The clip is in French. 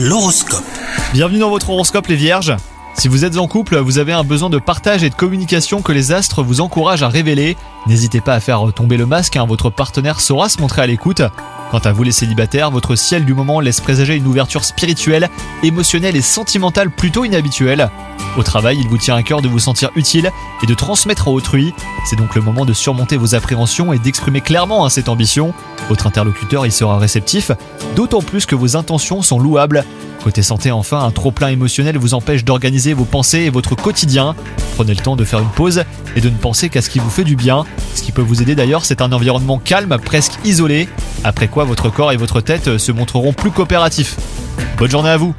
L'horoscope. Bienvenue dans votre horoscope les vierges. Si vous êtes en couple, vous avez un besoin de partage et de communication que les astres vous encouragent à révéler. N'hésitez pas à faire tomber le masque, hein, votre partenaire saura se montrer à l'écoute. Quant à vous les célibataires, votre ciel du moment laisse présager une ouverture spirituelle, émotionnelle et sentimentale plutôt inhabituelle. Au travail, il vous tient à cœur de vous sentir utile et de transmettre à autrui. C'est donc le moment de surmonter vos appréhensions et d'exprimer clairement hein, cette ambition. Votre interlocuteur y sera réceptif, d'autant plus que vos intentions sont louables. Côté santé enfin, un trop-plein émotionnel vous empêche d'organiser vos pensées et votre quotidien. Prenez le temps de faire une pause et de ne penser qu'à ce qui vous fait du bien. Ce qui peut vous aider d'ailleurs, c'est un environnement calme, presque isolé, après quoi votre corps et votre tête se montreront plus coopératifs. Bonne journée à vous